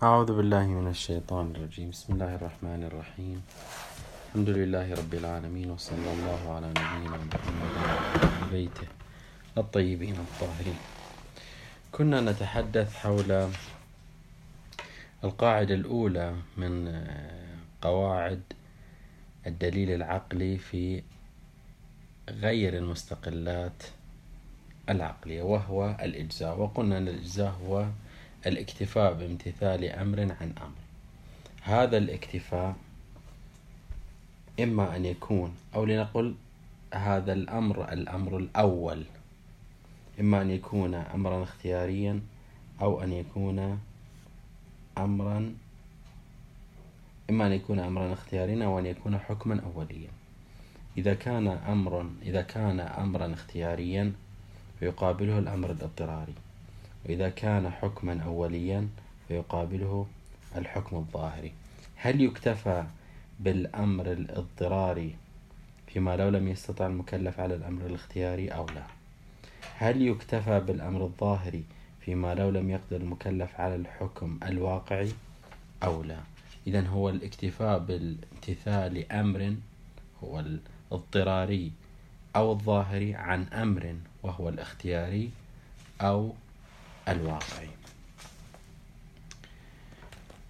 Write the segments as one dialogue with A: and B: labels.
A: أعوذ بالله من الشيطان الرجيم. بسم الله الرحمن الرحيم. الحمد لله رب العالمين وصلى الله على نبينا محمد وعلى بيته الطيبين الطاهرين. كنا نتحدث حول القاعدة الأولى من قواعد الدليل العقلي في غير المستقلات العقلية وهو الإجزاء. وقلنا أن الإجزاء هو الاكتفاء بامتثال أمر عن أمر. هذا الاكتفاء إما أن يكون أو لنقل هذا الأمر الأمر الأول. إما أن يكون أمرا اختياريا أو أن يكون أمرا إما أن يكون أمرا اختياريا أو أن يكون حكما أوليا. إذا كان أمر إذا كان أمرا اختياريا فيقابله الأمر الاضطراري. وإذا كان حكما أوليا فيقابله الحكم الظاهري. هل يكتفى بالأمر الاضطراري فيما لو لم يستطع المكلف على الأمر الاختياري أو لا؟ هل يكتفى بالأمر الظاهري فيما لو لم يقدر المكلف على الحكم الواقعي أو لا؟ إذا هو الاكتفاء بالامتثال أمر هو الاضطراري أو الظاهري عن أمر وهو الاختياري أو الواقعي.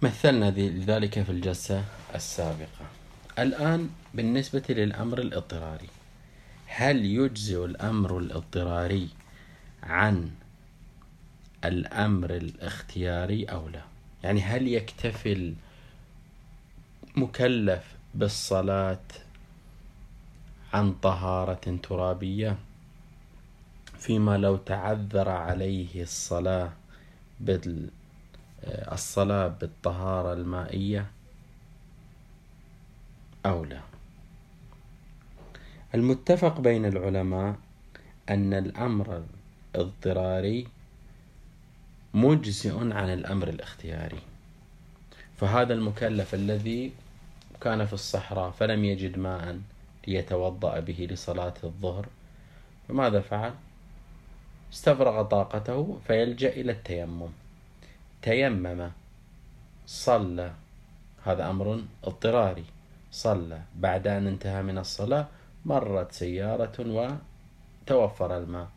A: مثلنا ذلك في الجلسة السابقة. الآن بالنسبة للأمر الاضطراري هل يجزئ الأمر الاضطراري عن الأمر الاختياري أو لا؟ يعني هل يكتفي المكلف بالصلاة عن طهارة ترابية؟ فيما لو تعذر عليه الصلاة بال الصلاة بالطهارة المائية أو لا المتفق بين العلماء أن الأمر الاضطراري مجزئ عن الأمر الاختياري فهذا المكلف الذي كان في الصحراء فلم يجد ماء ليتوضأ به لصلاة الظهر فماذا فعل؟ استفرغ طاقته فيلجأ إلى التيمم. تيمم. صلى. هذا أمر اضطراري. صلى. بعد أن انتهى من الصلاة مرت سيارة وتوفر الماء.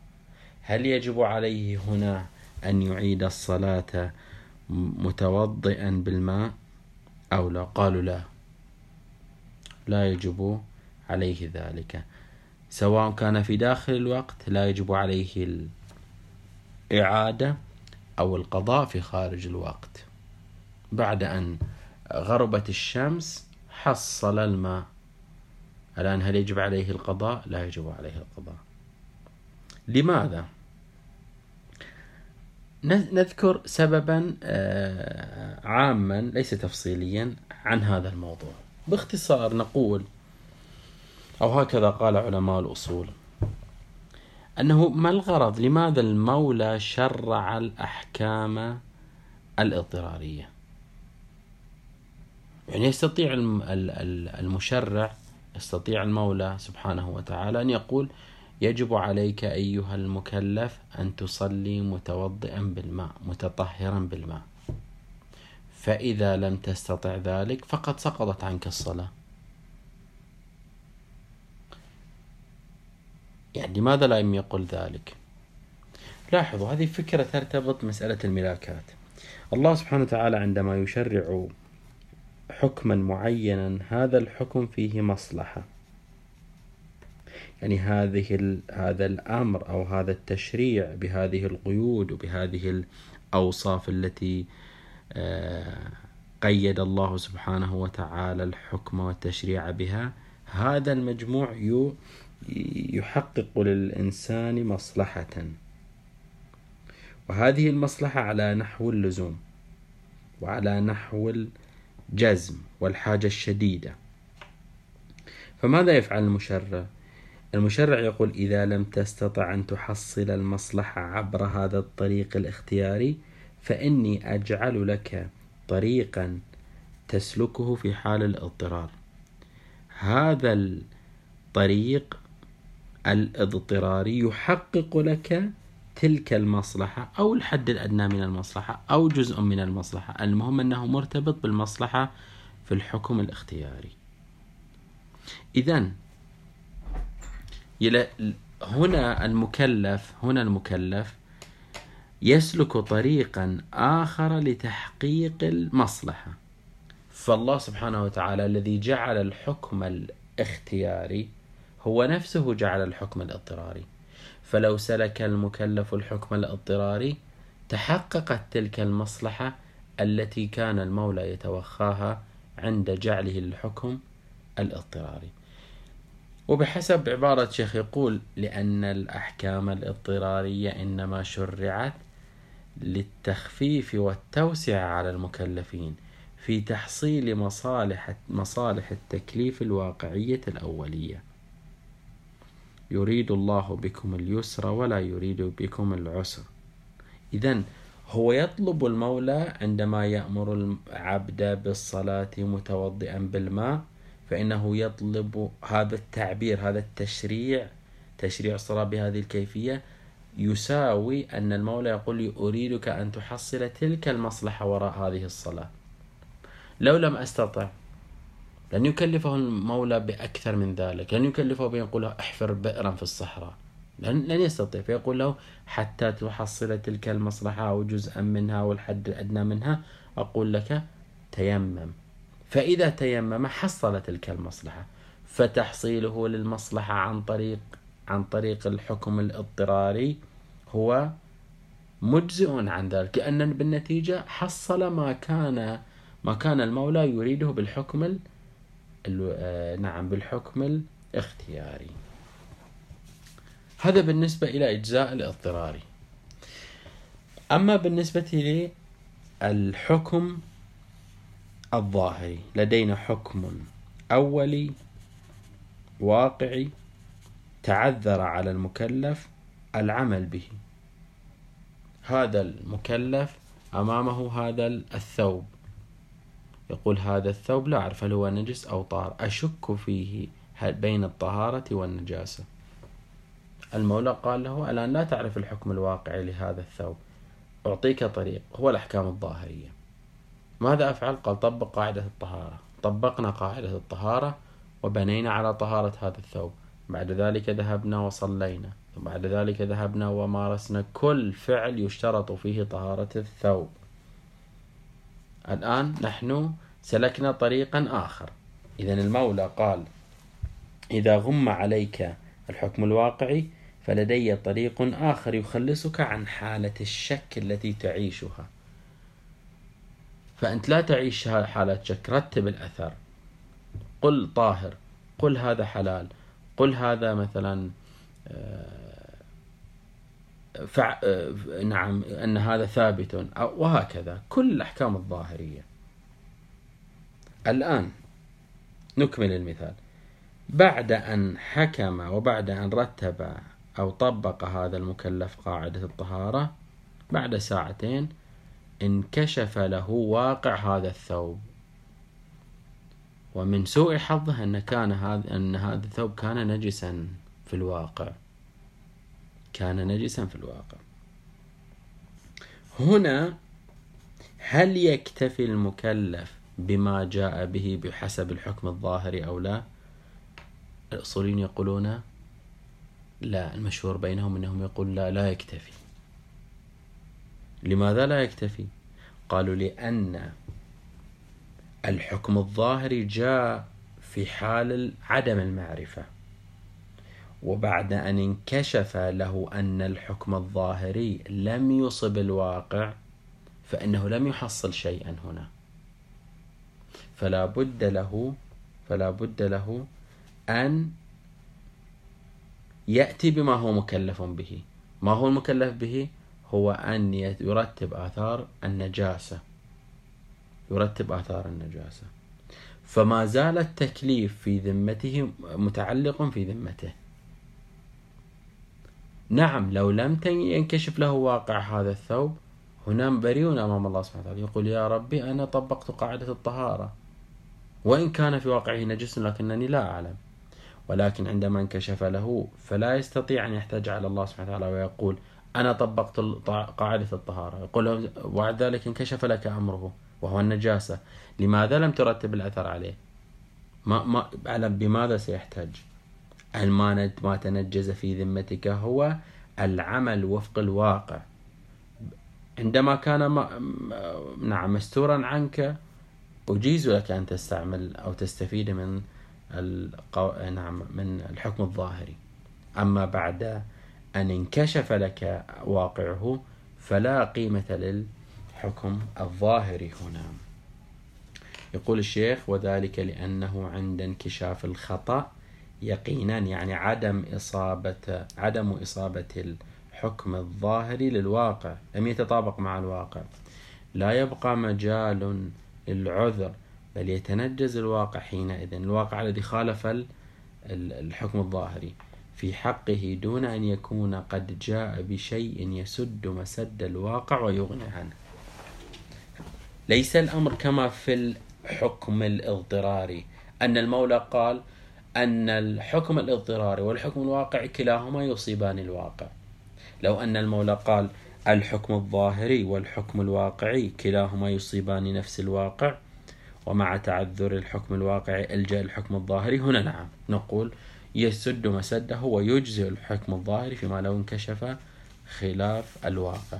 A: هل يجب عليه هنا أن يعيد الصلاة متوضئا بالماء أو لا؟ قالوا لا. لا يجب عليه ذلك. سواء كان في داخل الوقت لا يجب عليه الإعادة أو القضاء في خارج الوقت بعد أن غربت الشمس حصل الماء الآن هل يجب عليه القضاء؟ لا يجب عليه القضاء لماذا؟ نذكر سببا آه، عاما ليس تفصيليا عن هذا الموضوع باختصار نقول أو هكذا قال علماء الأصول أنه ما الغرض؟ لماذا المولى شرع الأحكام الاضطرارية يعني يستطيع المشرع يستطيع المولى سبحانه وتعالى أن يقول يجب عليك أيها المكلف أن تصلي متوضئا بالماء متطهرا بالماء. فإذا لم تستطع ذلك فقد سقطت عنك الصلاة. يعني لماذا لا يقول ذلك؟ لاحظوا هذه فكرة ترتبط مسألة الملاكات. الله سبحانه وتعالى عندما يشرع حكما معينا هذا الحكم فيه مصلحة. يعني هذه هذا الأمر أو هذا التشريع بهذه القيود وبهذه الأوصاف التي آه، قيد الله سبحانه وتعالى الحكم والتشريع بها هذا المجموع يحقق للإنسان مصلحة. وهذه المصلحة على نحو اللزوم وعلى نحو الجزم والحاجة الشديدة. فماذا يفعل المشرع؟ المشرع يقول إذا لم تستطع أن تحصل المصلحة عبر هذا الطريق الاختياري فإني أجعل لك طريقا تسلكه في حال الاضطرار. هذا الطريق الاضطراري يحقق لك تلك المصلحة أو الحد الأدنى من المصلحة أو جزء من المصلحة. المهم أنه مرتبط بالمصلحة في الحكم الاختياري. إذا هنا المكلف هنا المكلف يسلك طريقا آخر لتحقيق المصلحة. فالله سبحانه وتعالى الذي جعل الحكم الاختياري هو نفسه جعل الحكم الاضطراري. فلو سلك المكلف الحكم الاضطراري تحققت تلك المصلحة التي كان المولى يتوخاها عند جعله للحكم الاضطراري. وبحسب عبارة شيخ يقول لأن الأحكام الاضطرارية إنما شرعت للتخفيف والتوسعة على المكلفين في تحصيل مصالح مصالح التكليف الواقعية الأولية. يريد الله بكم اليسر ولا يريد بكم العسر. إذا هو يطلب المولى عندما يأمر العبد بالصلاة متوضئا بالماء فإنه يطلب هذا التعبير هذا التشريع تشريع الصلاة بهذه الكيفية يساوي أن المولى يقول أريدك أن تحصل تلك المصلحة وراء هذه الصلاة. لو لم أستطع لن يكلفه المولى بأكثر من ذلك لن يكلفه بأن يقول له احفر بئرا في الصحراء. لن, لن يستطيع فيقول له حتى تحصل تلك المصلحة أو جزءا منها أو الحد الأدنى منها أقول لك تيمم. فإذا تيمم حصل تلك المصلحة فتحصيله للمصلحة عن طريق عن طريق الحكم الاضطراري هو مجزئ عن ذلك لأن بالنتيجة حصل ما كان ما كان المولى يريده بالحكم آه، نعم بالحكم الاختياري. هذا بالنسبة إلى إجزاء الاضطراري. أما بالنسبة للحكم الظاهري لدينا حكم أولي واقعي تعذر على المكلف العمل به. هذا المكلف أمامه هذا الثوب. يقول هذا الثوب لا أعرف هل هو نجس أو طاهر أشك فيه بين الطهارة والنجاسة. المولى قال له الآن لا تعرف الحكم الواقعي لهذا الثوب. أعطيك طريق. هو الأحكام الظاهرية. ماذا أفعل؟ قال طبق قاعدة الطهارة. طبقنا قاعدة الطهارة وبنينا على طهارة هذا الثوب. بعد ذلك ذهبنا وصلينا. بعد ذلك ذهبنا ومارسنا. كل فعل يشترط فيه طهارة الثوب. الآن نحن سلكنا طريقا آخر. إذا المولى قال إذا غم عليك الحكم الواقعي فلدي طريق آخر يخلصك عن حالة الشك التي تعيشها. فأنت لا تعيش حالة شك رتب الأثر. قل طاهر قل هذا حلال قل هذا مثلا آه، فع... آه، نعم أن هذا ثابت وهكذا. كل الأحكام الظاهرية. الآن نكمل المثال. بعد أن حكم وبعد أن رتب أو طبق هذا المكلف قاعدة الطهارة بعد ساعتين انكشف له واقع هذا الثوب. ومن سوء حظه أن كان هذا أن هذا الثوب كان نجسا في الواقع. كان نجسا في الواقع. هنا هل يكتفي المكلف بما جاء به بحسب الحكم الظاهري أو لا؟ الأصوليين يقولون لا المشهور بينهم أنهم يقول لا لا يكتفي. لماذا لا يكتفي؟ قالوا لأن الحكم الظاهري جاء في حال عدم المعرفة. وبعد أن انكشف له أن الحكم الظاهري لم يصب الواقع فإنه لم يحصل شيئا هنا. فلا بد له فلا بد له أن يأتي بما هو مكلف به. ما هو المكلف به؟ هو أن يرتب آثار النجاسة. يرتب آثار النجاسة. فما زال التكليف في ذمته متعلق في ذمته. نعم لو لم ينكشف له واقع هذا الثوب. هنا بريء أمام الله سبحانه وتعالى. يقول يا ربي أنا طبقت قاعدة الطهارة. وإن كان في واقعه نجس لكنني لا أعلم. ولكن عندما انكشف له فلا يستطيع أن يحتج على الله سبحانه وتعالى ويقول أنا طبقت قاعدة الطهارة. يقول له وبعد ذلك انكشف لك أمره وهو النجاسة. لماذا لم ترتب الأثر عليه؟ ما ما بماذا سيحتاج هل ما ما تنجز في ذمتك هو العمل وفق الواقع. عندما كان ما نعم مستورا عنك أجيز لك أن تستعمل أو تستفيد من القو... نعم من الحكم الظاهري. أما بعد أن انكشف لك واقعه فلا قيمة للحكم الظاهري هنا. يقول الشيخ وذلك لأنه عند انكشاف الخطأ يقينا يعني عدم إصابة عدم إصابة الحكم الظاهري للواقع لم يتطابق مع الواقع. لا يبقى مجال للعذر بل يتنجز الواقع حينئذ. الواقع الذي خالف الحكم الظاهري في حقه دون أن يكون قد جاء بشيء يسد مسد الواقع ويغني عنه. ليس الأمر كما في الحكم الاضطراري أن المولى قال أن الحكم الاضطراري والحكم الواقعي كلاهما يصيبان الواقع. لو أن المولى قال الحكم الظاهري والحكم الواقعي كلاهما يصيبان نفس الواقع ومع تعذر الحكم الواقعي إلجأ الحكم الظاهري. هنا نعم نقول يسد مسده ويجزئ الحكم الظاهري فيما لو انكشف خلاف الواقع.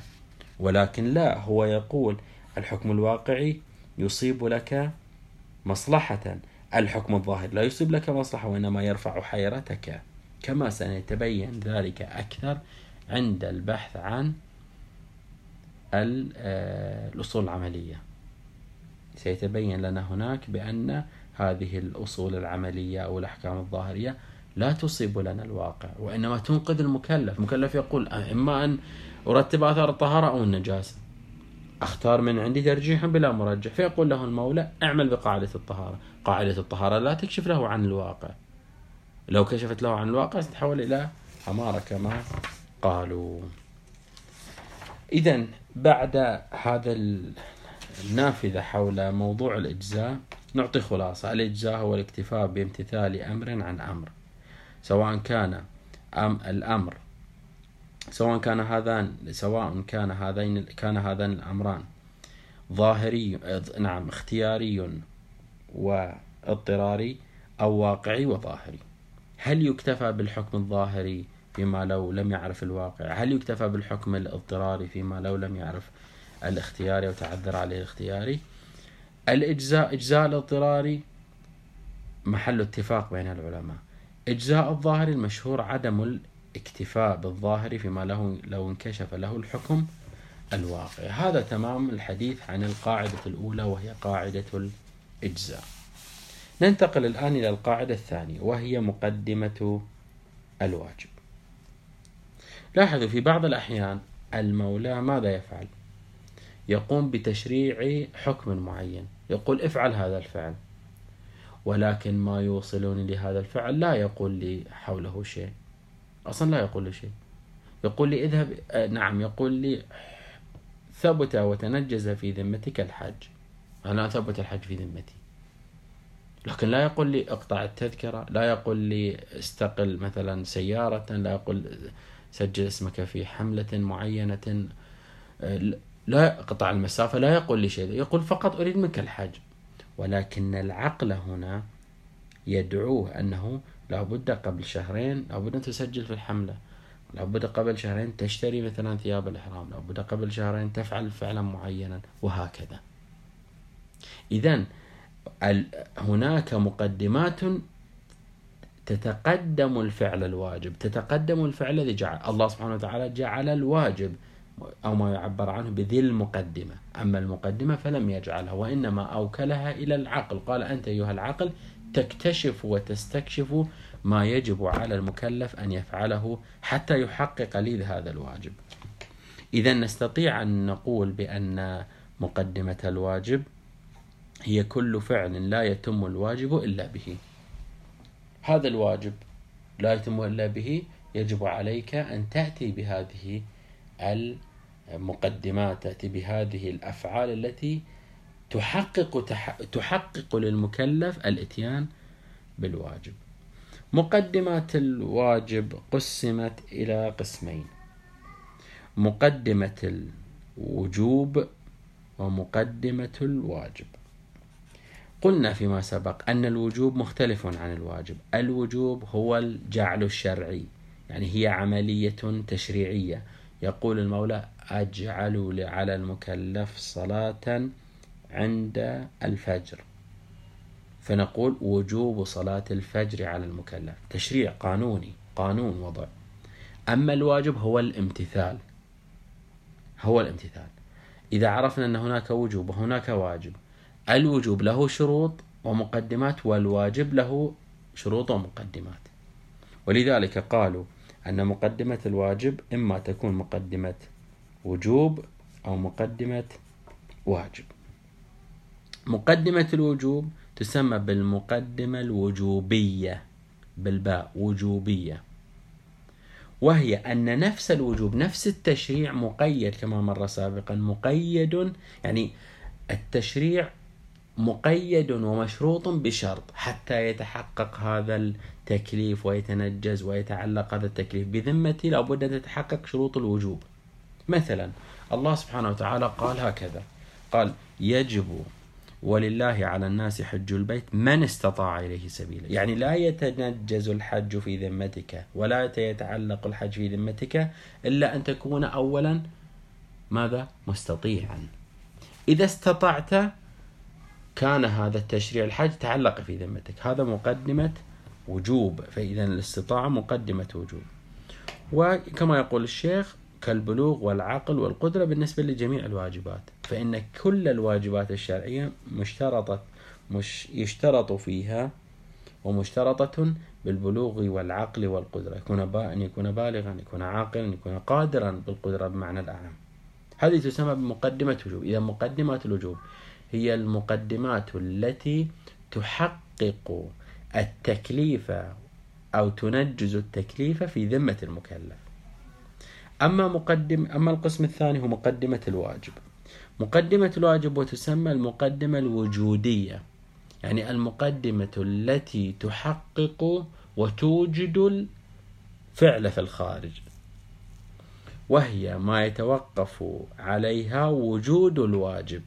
A: ولكن لا هو يقول الحكم الواقعي يصيب لك مصلحة. الحكم الظاهر لا يصيب لك مصلحة وإنما يرفع حيرتك كما سيتبين ذلك أكثر عند البحث عن آه، الأصول العملية. سيتبين لنا هناك بأن هذه الأصول العملية أو الأحكام الظاهرية لا تصيب لنا الواقع وإنما تنقذ المكلف. المكلف يقول إما أن أرتب آثار الطهارة أو النجاسة؟ أختار من عندي ترجيحا بلا مرجح فيقول له المولى اعمل بقاعدة الطهارة. قاعدة الطهارة لا تكشف له عن الواقع. لو كشفت له عن الواقع ستتحول إلى حمارة كما قالوا. إذا بعد هذا النافذة حول موضوع الإجزاء نعطي خلاصة. الإجزاء هو الاكتفاء بامتثال أمر عن أمر سواء كان أم الأمر سواء كان هذان سواء كان هذين كان هذان الأمران ظاهري نعم اختياري واضطراري أو واقعي وظاهري. هل يكتفى بالحكم الظاهري فيما لو لم يعرف الواقع؟ هل يكتفى بالحكم الاضطراري فيما لو لم يعرف الاختياري وتعذر عليه الاختياري الإجزاء إجزاء الاضطراري محل اتفاق بين العلماء. إجزاء الظاهر المشهور عدم الاكتفاء بالظاهر فيما له لو انكشف له الحكم الواقع. هذا تمام الحديث عن القاعدة الأولى وهي قاعدة الإجزاء. ننتقل الآن إلى القاعدة الثانية وهي مقدمة الواجب. لاحظوا في بعض الأحيان المولى ماذا يفعل؟ يقوم بتشريع حكم معين. يقول افعل هذا الفعل. ولكن ما يوصلني لهذا الفعل لا يقول لي حوله شيء. أصلا لا يقول لي شيء. يقول لي اذهب آه، نعم يقول لي ثبت وتنجز في ذمتك الحج. أنا ثبت الحج في ذمتي. لكن لا يقول لي اقطع التذكرة لا يقول لي استقل مثلا سيارة لا يقول سجل اسمك في حملة معينة آه، لا قطع المسافة لا يقول لي شيء. يقول فقط أريد منك الحج. ولكن العقل هنا يدعوه أنه لابد قبل شهرين لابد تسجل في الحملة. لابد قبل شهرين تشتري مثلا ثياب الإحرام. لابد قبل شهرين تفعل فعلا معينا وهكذا. إذا هناك مقدمات تتقدم الفعل الواجب. تتقدم الفعل الذي جعل الله سبحانه وتعالى جعل الواجب أو ما يعبر عنه بذي المقدمة. أما المقدمة فلم يجعلها وإنما أوكلها إلى العقل. قال أنت أيها العقل تكتشف وتستكشف ما يجب على المكلف أن يفعله حتى يحقق لي هذا الواجب. إذا نستطيع أن نقول بأن مقدمة الواجب هي كل فعل لا يتم الواجب إلا به. هذا الواجب لا يتم إلا به يجب عليك أن تأتي بهذه المقدمات تأتي بهذه الأفعال التي تحقق تحقق للمكلف الاتيان بالواجب. مقدمات الواجب قسمت إلى قسمين. مقدمة الوجوب ومقدمة الواجب. قلنا فيما سبق أن الوجوب مختلف عن الواجب. الوجوب هو الجعل الشرعي يعني هي عملية تشريعية. يقول المولى أجعل على المكلف صلاة عند الفجر. فنقول وجوب صلاة الفجر على المكلف. تشريع قانوني قانون وضع. أما الواجب هو الامتثال. هو الامتثال. إذا عرفنا أن هناك وجوب وهناك واجب الوجوب له شروط ومقدمات والواجب له شروط ومقدمات. ولذلك قالوا أن مقدمة الواجب إما تكون مقدمة وجوب أو مقدمة واجب. مقدمة الوجوب تسمى بالمقدمة الوجوبية بالباء وجوبية. وهي أن نفس الوجوب نفس التشريع مقيد كما مر سابقا مقيد يعني التشريع مقيد ومشروط بشرط حتى يتحقق هذا التكليف ويتنجز ويتعلق هذا التكليف بذمتي لابد أن تتحقق شروط الوجوب. مثلا الله سبحانه وتعالى قال هكذا قال يجب ولله على الناس حج البيت من استطاع إليه سبيلا. يعني لا يتنجز الحج في ذمتك ولا يتعلق الحج في ذمتك إلا أن تكون أولا ماذا؟ مستطيعا. إذا استطعت كان هذا التشريع الحج تعلق في ذمتك. هذا مقدمة وجوب فإذا الاستطاعة مقدمة وجوب. وكما يقول الشيخ كالبلوغ والعقل والقدرة بالنسبة لجميع الواجبات فإن كل الواجبات الشرعية مشترطة مش يشترط فيها ومشترطة بالبلوغ والعقل والقدرة. يكون با أن يكون بالغا أن يكون عاقلا أن يكون قادرا بالقدرة بمعنى الأعم. هذه تسمى بمقدمة وجوب. إذا مقدمات الوجوب هي المقدمات التي تحقق التكليف أو تنجز التكليف في ذمة المكلف. أما مقدم أما القسم الثاني هو مقدمة الواجب. مقدمة الواجب وتسمى المقدمة الوجودية يعني المقدمة التي تحقق وتوجد الفعل في الخارج. وهي ما يتوقف عليها وجود الواجب.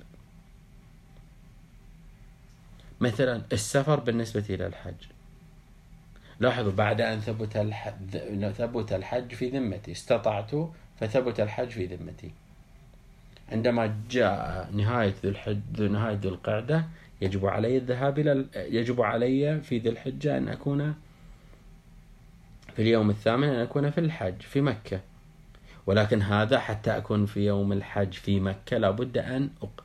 A: مثلا السفر بالنسبة إلى الحج. لاحظوا بعد أن ثبت الحج ثبت الحج في ذمتي استطعت فثبت الحج في ذمتي. عندما جاء نهاية ذي الحج نهاية ذي القعدة يجب علي الذهاب إلى يجب علي في ذي الحجة أن أكون في اليوم الثامن أن أكون في الحج في مكة. ولكن هذا حتى أكون في يوم الحج في مكة لابد أن أق...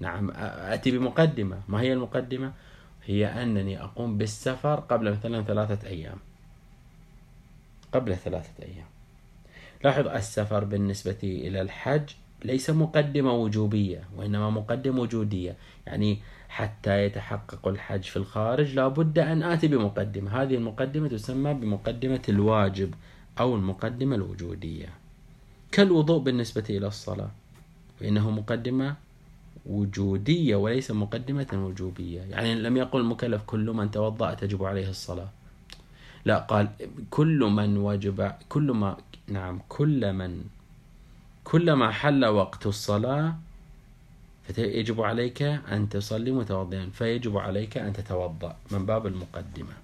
A: نعم أتي بمقدمة. ما هي المقدمة؟ هي أنني أقوم بالسفر قبل مثلا ثلاثة أيام. قبل ثلاثة أيام. لاحظ السفر بالنسبة إلى الحج ليس مقدمة وجوبية وإنما مقدمة وجودية. يعني حتى يتحقق الحج في الخارج لابد أن آتي بمقدمة. هذه المقدمة تسمى بمقدمة الواجب أو المقدمة الوجودية. كالوضوء بالنسبة إلى الصلاة فإنه مقدمة وجودية وليس مقدمة وجوبية. يعني لم يقل المكلف كل من توضأ تجب عليه الصلاة. لا قال كل من وجب كل ما نعم كل من كلما حل وقت الصلاة فيجب عليك أن تصلي متوضئا فيجب عليك أن تتوضأ من باب المقدمة.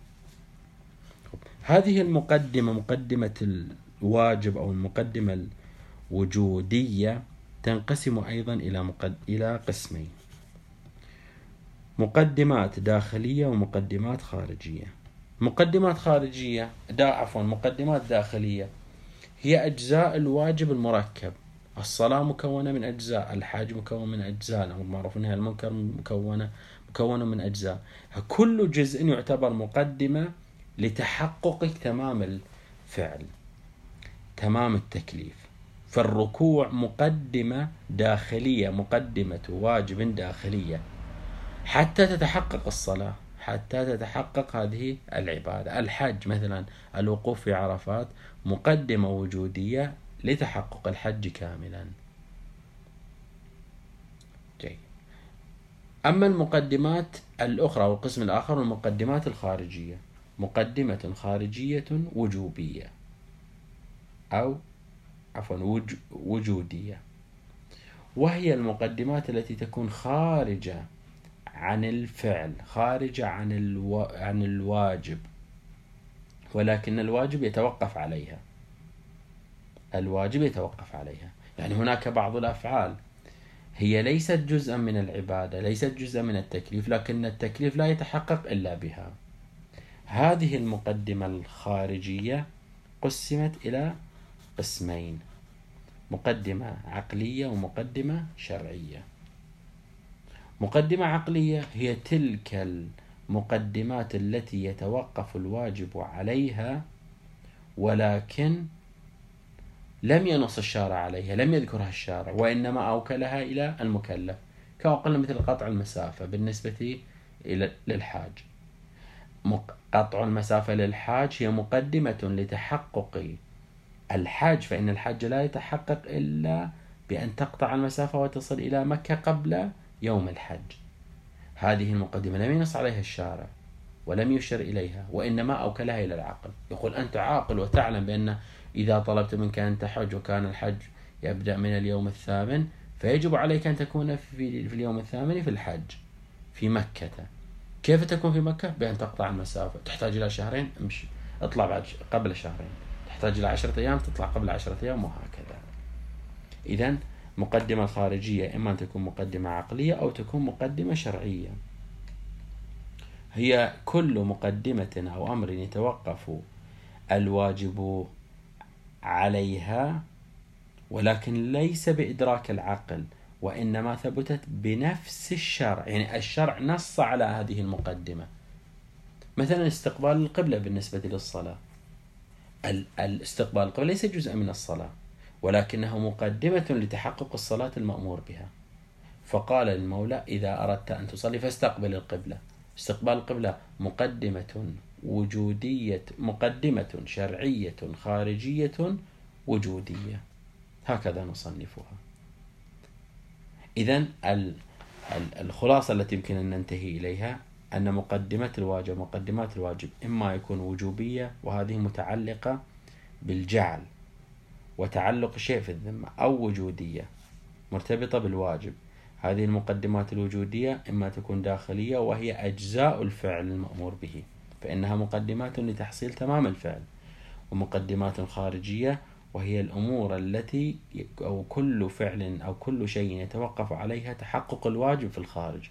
A: هذه المقدمة مقدمة الواجب أو المقدمة الوجودية تنقسم أيضا إلى مقد... إلى قسمين. مقدمات داخلية ومقدمات خارجية. مقدمات خارجية دا عفوا مقدمات داخلية هي أجزاء الواجب المركب. الصلاة مكونة من أجزاء الحج مكون من أجزاء الأمر معروف أنها المنكر مكونة مكونة من أجزاء. كل جزء يعتبر مقدمة لتحقق تمام الفعل تمام التكليف. فالركوع مقدمة داخلية مقدمة واجب داخلية. حتى تتحقق الصلاة حتى تتحقق هذه العبادة. الحج مثلا الوقوف في عرفات مقدمة وجودية لتحقق الحج كاملا. جيد. أما المقدمات الأخرى والقسم الآخر المقدمات الخارجية. مقدمة خارجية وجوبية. أو عفوا وجودية. وهي المقدمات التي تكون خارجة عن الفعل خارجة عن, ألو... عن الواجب. ولكن الواجب يتوقف عليها. الواجب يتوقف عليها. يعني هناك بعض الأفعال هي ليست جزءا من العبادة ليست جزءا من التكليف لكن التكليف لا يتحقق إلا بها. هذه المقدمة الخارجية قسمت إلى قسمين. مقدمة عقلية ومقدمة شرعية. مقدمة عقلية هي تلك المقدمات التي يتوقف الواجب عليها ولكن لم ينص الشارع عليها لم يذكرها الشارع وإنما أوكلها إلى المكلف قلنا مثل قطع المسافة بالنسبة للحاج. قطع المسافة للحاج هي مقدمة لتحقق الحاج فإن الحاج لا يتحقق إلا بأن تقطع المسافة وتصل إلى مكة قبل يوم الحج. هذه المقدمة لم ينص عليها الشارع ولم يشر إليها وإنما أوكلها إلى العقل. يقول أنت عاقل وتعلم بأن إذا طلبت منك أن تحج وكان الحج يبدأ من اليوم الثامن فيجب عليك أن تكون في, في اليوم الثامن في الحج في مكة. كيف تكون في مكة؟ بأن تقطع المسافة. تحتاج إلى شهرين؟ امشي. اطلع بعد قبل شهرين. تحتاج إلى عشرة أيام تطلع قبل عشرة أيام وهكذا. إذا مقدمة خارجية إما أن تكون مقدمة عقلية أو تكون مقدمة شرعية. هي كل مقدمة أو أمر يتوقف الواجب عليها ولكن ليس بإدراك العقل وإنما ثبتت بنفس الشرع. يعني الشرع نص على هذه المقدمة. مثلا استقبال القبلة بالنسبة للصلاة. الاستقبال القبلة ليس جزءا من الصلاة ولكنه مقدمة لتحقق الصلاة المأمور بها. فقال المولى إذا أردت أن تصلي فاستقبل القبلة. استقبال القبلة مقدمة وجودية مقدمة شرعية خارجية وجودية. هكذا نصنفها. إذا الخلاصة التي يمكن أن ننتهي إليها أن مقدمات الواجب مقدمات الواجب إما يكون وجوبية وهذه متعلقة بالجعل وتعلق شيء في الذمة أو وجودية مرتبطة بالواجب. هذه المقدمات الوجودية إما تكون داخلية وهي أجزاء الفعل المأمور به فإنها مقدمات لتحصيل تمام الفعل ومقدمات خارجية وهي الأمور التي أو كل فعل أو كل شيء يتوقف عليها تحقق الواجب في الخارج.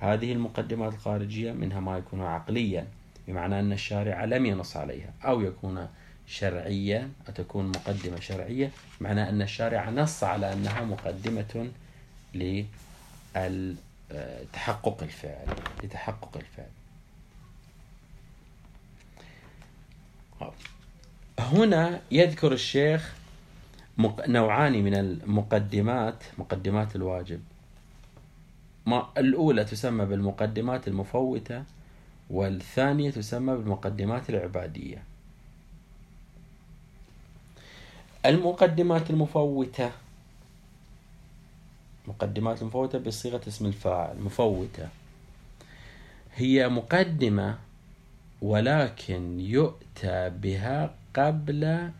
A: هذه المقدمات الخارجية منها ما يكون عقليا بمعنى أن الشارع لم ينص عليها أو يكون شرعيا أو تكون مقدمة شرعية معنى أن الشارع نص على أنها مقدمة لتحقق الفعل لتحقق الفعل. هنا يذكر الشيخ نوعان من المقدمات مقدمات الواجب. ما الأولى تسمى بالمقدمات المفوتة والثانية تسمى بالمقدمات العبادية. المقدمات المفوتة. مقدمات المفوتة بصيغة اسم الفاعل مفوتة. هي مقدمة ولكن يؤتى بها قبل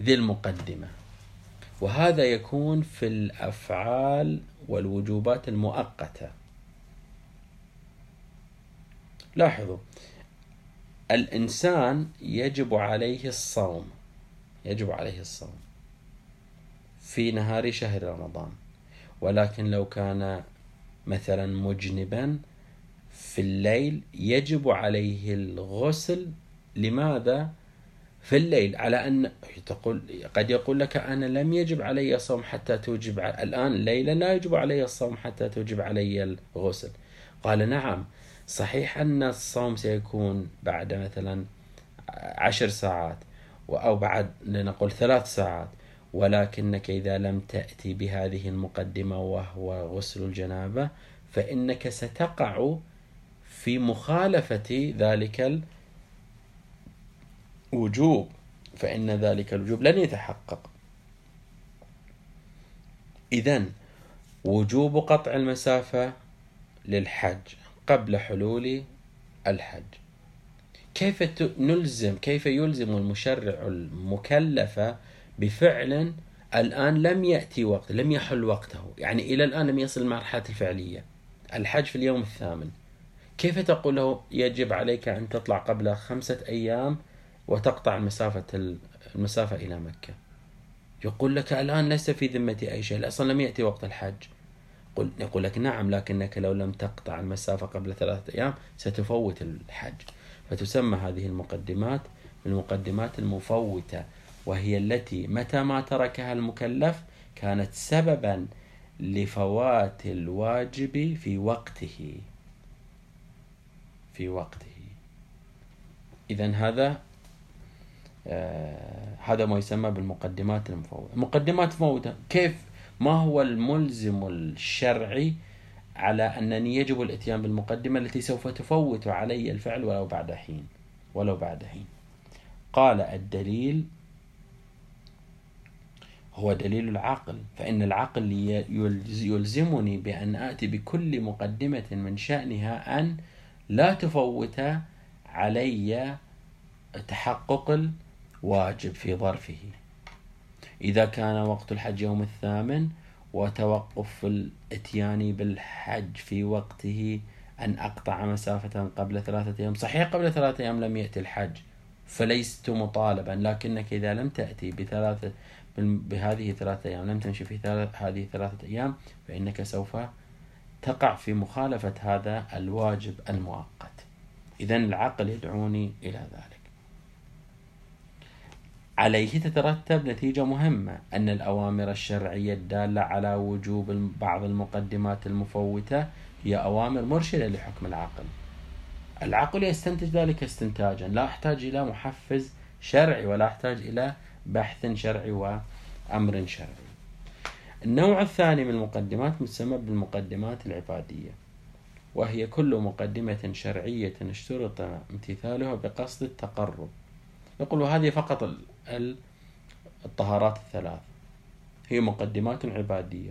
A: ذي المقدمة. وهذا يكون في الأفعال والوجوبات المؤقتة. لاحظوا الإنسان يجب عليه الصوم يجب عليه الصوم في نهار شهر رمضان. ولكن لو كان مثلا مجنبا في الليل يجب عليه الغسل. لماذا؟ في الليل على أن تقول قد يقول لك أنا لم يجب علي الصوم حتى توجب الآن ليلا لا يجب علي الصوم حتى توجب علي الغسل. قال نعم صحيح أن الصوم سيكون بعد مثلا عشر ساعات أو بعد لنقول ثلاث ساعات ولكنك إذا لم تأتي بهذه المقدمة وهو غسل الجنابة فإنك ستقع في مخالفة ذلك الوجوب فإن ذلك الوجوب لن يتحقق. إذا وجوب قطع المسافة للحج قبل حلول الحج. كيف نلزم كيف يلزم المشرع المكلف بفعل الآن لم يأتي وقت لم يحل وقته؟ يعني إلى الآن لم يصل المرحلة الفعلية. الحج في اليوم الثامن. كيف تقول له يجب عليك أن تطلع قبل خمسة أيام وتقطع المسافة المسافة إلى مكة. يقول لك الآن ليس في ذمتي أي شيء أصلا لم يأتي وقت الحج. قل يقول لك نعم لكنك لو لم تقطع المسافة قبل ثلاثة أيام ستفوت الحج. فتسمى هذه المقدمات المقدمات المفوتة وهي التي متى ما تركها المكلف كانت سببا لفوات الواجب في وقته. في وقته. إذا هذا هذا ما يسمى بالمقدمات المفوتة مقدمات مفوتة كيف؟ ما هو الملزم الشرعي على أنني يجب الإتيان بالمقدمة التي سوف تفوت علي الفعل ولو بعد حين؟ ولو بعد حين. قال الدليل هو دليل العقل. فإن العقل يلزمني بأن آتي بكل مقدمة من شأنها أن لا تفوت علي تحقق الواجب في ظرفه. إذا كان وقت الحج يوم الثامن وتوقف الإتيان بالحج في وقته أن أقطع مسافة قبل ثلاثة أيام. صحيح قبل ثلاثة أيام لم يأتي الحج فليست مطالبا لكنك إذا لم تأتي بثلاثة بهذه ثلاثة أيام لم تمشي في ثلاث هذه ثلاثة أيام فإنك سوف تقع في مخالفة هذا الواجب المؤقت. إذا العقل يدعوني إلى ذلك. عليه تترتب نتيجة مهمة أن الأوامر الشرعية الدالة على وجوب بعض المقدمات المفوتة هي أوامر مرشدة لحكم العقل. العقل يستنتج ذلك استنتاجا لا أحتاج إلى محفز شرعي ولا أحتاج إلى بحث شرعي وأمر شرعي. النوع الثاني من المقدمات مسمى بالمقدمات العبادية وهي كل مقدمة شرعية اشترط امتثالها بقصد التقرب. يقول هذه فقط الطهارات الثلاث. هي مقدمات عبادية.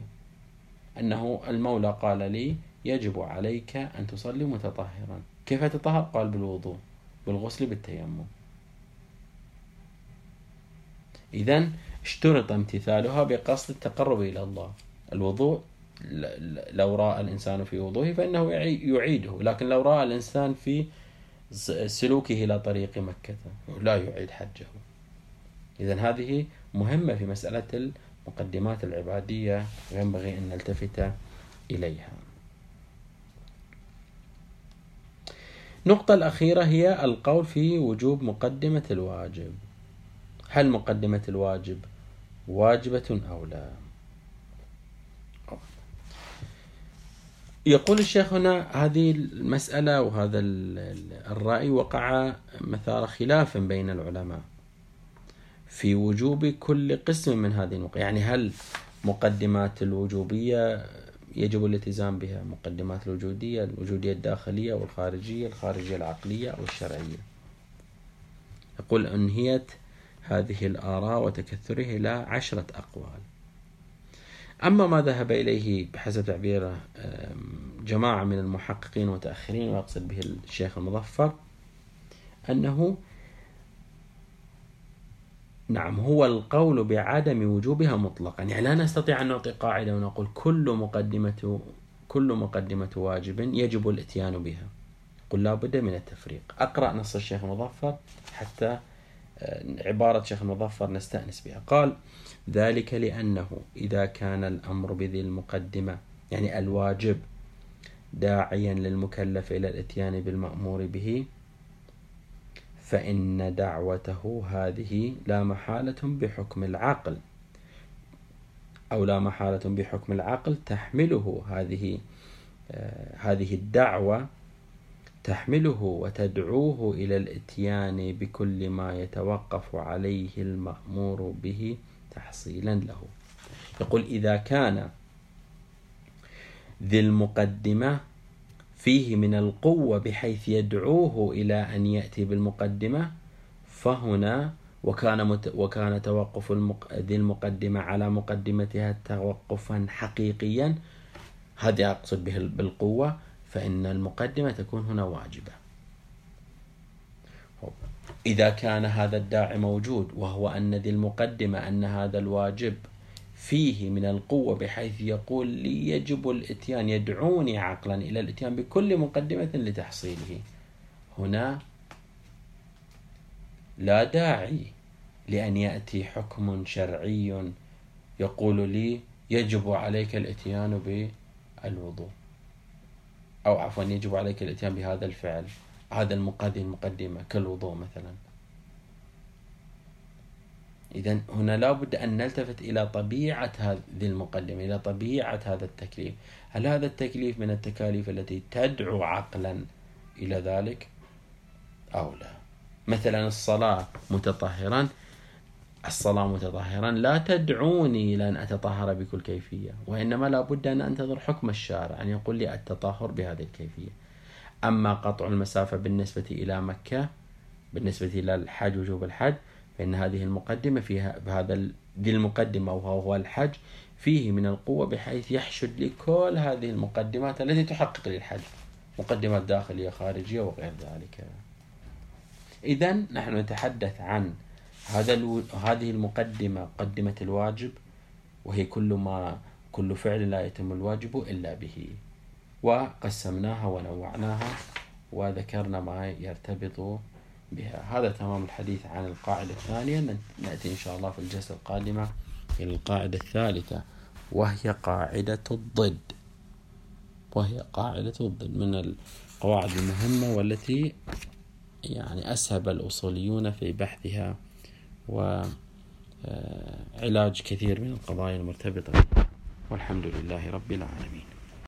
A: أنه المولى قال لي يجب عليك أن تصلي متطهرا. كيف تطهر؟ قال بالوضوء بالغسل بالتيمم. إذا اشترط امتثالها بقصد التقرب إلى الله. الوضوء لو رأى الإنسان في وضوءه فإنه يعيده. لكن لو رأى الإنسان في سلوكه إلى طريق مكة لا يعيد حجه. إذا هذه مهمة في مسألة المقدمات العبادية ينبغي أن نلتفت إليها. النقطة الأخيرة هي القول في وجوب مقدمة الواجب. هل مقدمة الواجب واجبة أو لا؟ يقول الشيخ هنا هذه المسألة وهذا الرأي وقع مثار خلاف بين العلماء. في وجوب كل قسم من هذه النقط يعني هل مقدمات الوجوبية يجب الالتزام بها؟ مقدمات الوجودية الوجودية الداخلية والخارجية الخارجية العقلية أو الشرعية يقول أنهيت هذه الآراء وتكثره إلى عشرة أقوال. أما ما ذهب إليه بحسب تعبيره جماعة من المحققين والمتأخرين ويقصد به الشيخ المظفر أنه نعم هو القول بعدم وجوبها مطلقا. يعني لا نستطيع أن نعطي قاعدة ونقول كل مقدمة كل مقدمة واجب يجب الإتيان بها. قل لا بد من التفريق. أقرأ نص الشيخ المظفر حتى آه، عبارة الشيخ المظفر نستأنس بها. قال ذلك لأنه إذا كان الأمر بذي المقدمة يعني الواجب داعيا للمكلف إلى الإتيان بالمأمور به فإن دعوته هذه لا محالة بحكم العقل. أو لا محالة بحكم العقل تحمله هذه آه هذه الدعوة تحمله وتدعوه إلى الإتيان بكل ما يتوقف عليه المأمور به تحصيلا له. يقول إذا كان ذي المقدمة فيه من القوة بحيث يدعوه إلى أن يأتي بالمقدمة فهنا وكان مت وكان توقف المق... ذي المقدمة على مقدمتها توقفا حقيقيا. هذا أقصد به بالقوة فإن المقدمة تكون هنا واجبة. إذا كان هذا الداعي موجود وهو أن ذي المقدمة أن هذا الواجب فيه من القوة بحيث يقول لي يجب الإتيان يدعوني عقلا إلى الإتيان بكل مقدمة لتحصيله. هنا لا داعي لأن يأتي حكم شرعي يقول لي يجب عليك الإتيان بالوضوء أو عفوا يجب عليك الإتيان بهذا الفعل هذا المقدم المقدمة كالوضوء مثلا. إذا هنا لابد أن نلتفت إلى طبيعة هذه المقدمة إلى طبيعة هذا التكليف. هل هذا التكليف من التكاليف التي تدعو عقلا إلى ذلك؟ أو لا. مثلا الصلاة متطهرا. الصلاة متطهرا لا تدعوني إلى أن أتطهر بكل كيفية وإنما لابد أن أنتظر حكم الشارع أن يقول لي التطهر بهذه الكيفية. أما قطع المسافة بالنسبة إلى مكة بالنسبة إلى الحج وجوب الحج فإن هذه المقدمة فيها بهذا ذي المقدمة وهو الحج فيه من القوة بحيث يحشد لي كل هذه المقدمات التي تحقق لي الحج مقدمات داخلية خارجية وغير ذلك إذا نحن نتحدث عن هذا. هذه المقدمة مقدمة الواجب وهي كل ما كل فعل لا يتم الواجب إلا به وقسمناها ونوعناها وذكرنا ما يرتبط بها. هذا تمام الحديث عن القاعدة الثانية. نأتي إن شاء الله في الجلسة القادمة إلى القاعدة الثالثة وهي قاعدة الضد. وهي قاعدة الضد من القواعد المهمة والتي يعني أسهب الأصوليون في بحثها وعلاج كثير من القضايا المرتبطة والحمد لله رب العالمين.